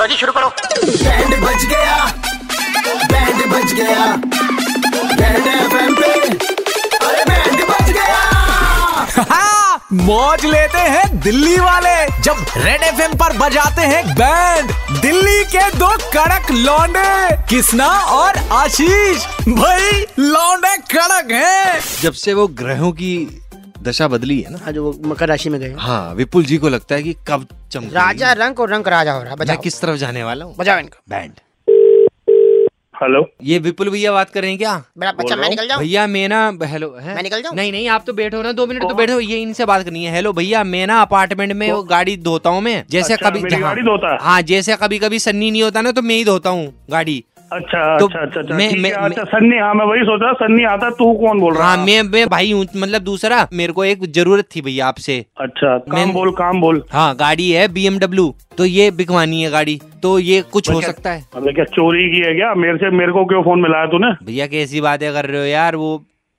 लो जी शुरू करो। बैंड बज गया। बैंड बज गया। बैंड एफएम पे। अरे बैंड बज गया। हाँ, मौज लेते हैं दिल्ली वाले। जब रेड एफ़ पर बजाते हैं बैंड दिल्ली के दो कड़क लौंडे। किसना और आशीष? भाई लौंडे कड़क हैं। जब से वो ग्रहों की दशा बदली है ना? हाँ जो मकर राशि में गए। हाँ विपुल जी को लगता है कि कब चमक राजा रंग और रंग राजा हो रहा है मैं किस तरफ़ जाने वाला हूँ? बजाओ इनको। बैंड। हेलो। ये विपुल भैया बात कर रहे हैं क्या? बड़ा बच्चा मैं निकल जाऊँ? भैया मैं ना हेलो है? मैं निकल जाऊँ? नहीं नहीं आप तो बैठो ना दो मिनट तो बैठो ये इनसे बात करनी है। हेलो भैया मैं ना अपार्टमेंट में वो गाड़ी धोता हूँ मैं। जैसे अच्छा, कभी हाँ, गाड़ी धोता है? हाँ जैसे कभी कभी सन्नी नहीं होता ना तो मैं ही धोता हूँ गाड़ी। अच्छा तो अच्छा अच्छा अच्छा मैं- मैं- अच्छा सन्नी हाँ मैं वही सोच रहा सन्नी आता तू कौन बोल रहा? हाँ मैं मैं भाई हूँ मतलब दूसरा मेरे को एक ज़रूरत थी भैया आपसे। अच्छा काम मैं- बोल काम बोल। हाँ गाड़ी है बीएमडब्ल्यू तो ये बिकवानी है गाड़ी तो ये कुछ हो सकता है। क्या चोरी की है क्या? मेरे से मेरे को क्यों फ़ोन मिलाया तूने? भैया कैसी बातें कर रहे हो यार वो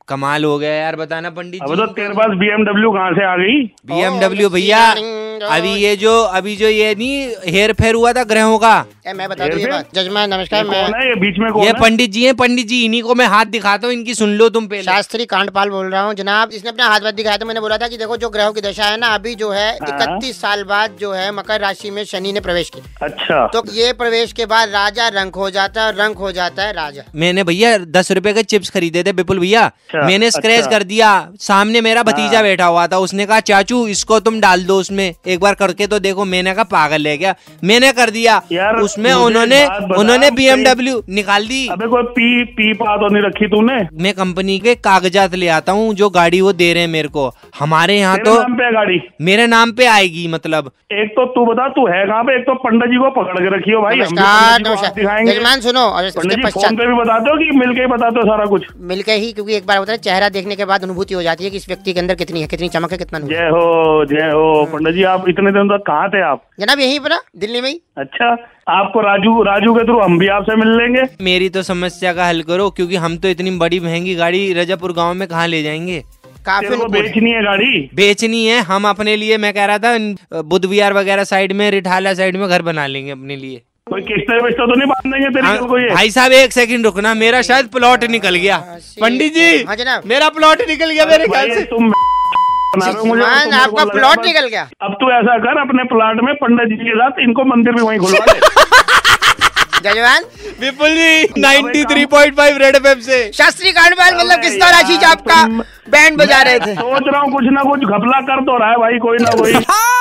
कमाल हो गया यार बताना पंडित अबे तो तेरे पास बीएमडब्ल्यू कहाँ से आ गई? बीएमडब्ल्यू भैया अभी ये जो अभी जो ये नहीं हेर फेर हुआ था ग्रहों का। ए, मैं बता दूँ बात। जजमान नमस्कार मैं है? ये बीच में कौन ये पंडित जी हैं पंडित जी इन्हीं को मैं हाथ दिखाता हूँ इनकी सुन लो तुम पहले। शास्त्री कांडपाल बोल रहा हूँ। जनाब इसने अपना हाथ वाथ दिखाया था मैंने बोला था कि देखो जो ग्रहों की दशा है ना अभी जो है हाँ। इकतीस साल बाद जो है मकर राशि में शनि ने प्रवेश किया। अच्छा। तो ये प्रवेश के बाद राजा रंग हो जाता है और रंग हो जाता है राजा। मैंने भैया दस रुपए के चिप्स खरीदे थे विपुल भैया। अच्छा, मैंने स्क्रैच अच्छा। कर दिया। सामने मेरा भतीजा बैठा हुआ था उसने कहा चाचू इसको तुम डाल दो उसमें एक बार करके तो देखो मैंने कहा पागल है क्या? मैंने कर दिया। यार, उसमें उन्होंने उन्होंने बीएमडब्ल्यू निकाल दी। अबे कोई पी पी पा तो नहीं रखी तूने? मैं कंपनी के कागजात ले आता हूँ जो गाड़ी वो दे रहे हैं मेरे को। हमारे यहाँ तो नाम पे गाड़ी? मेरे नाम पे आएगी मतलब। एक तो तू बता तू है कहाँ पे? एक तो पंडित जी को पकड़ के रखी हो भाई। दिखाएँगे। सुनो और पश्चात पे भी बताते हो कि मिल के ही बताते हो सारा कुछ? मिलके ही क्योंकि एक बार होता है चेहरा देखने के बाद अनुभूति हो जाती है कि इस व्यक्ति के अंदर कितनी है कितनी चमक है कितना जय हो जय हो पंडित जी आप इतने दिन तक कहाँ थे आप? जनाब यहीं पर दिल्ली में ही। अच्छा आपको राजू राजू के थ्रू हम भी आपसे मिल लेंगे। मेरी तो समस्या का हल करो क्योंकि हम तो इतनी बड़ी महँगी गाड़ी रजापुर गाँव में कहाँ ले जाएँगे? काफ़ी है। बेचनी है गाड़ी? बेचनी है हम अपने लिए मैं कह रहा था इन- बुध विहार वगैरह साइड में रिठाला साइड में घर बना लेंगे अपने लिए। कोई किस्ते विस्ते तो नहीं बाँध देंगे तेरी को ये? भाई साहब एक सेकंड रुकना मेरा शायद प्लॉट निकल गया। पंडित जी हाँ मेरा प्लॉट निकल गया मेरे ख्याल से। तुम को आपका प्लॉट निकल गया। अब तू ऐसा कर अपने प्लॉट में पंडित जी के साथ इनको मंदिर भी वहीं खुलवा दे जजवान विपुल जी 93.5 रेड एफएम से। शास्त्री कांडवाल मतलब किस तरह आशीष आपका बैंड बजा रहे थे? सोच रहा हूँ कुछ ना कुछ घपला कर तो रहा है भाई कोई ना कोई। हाँ,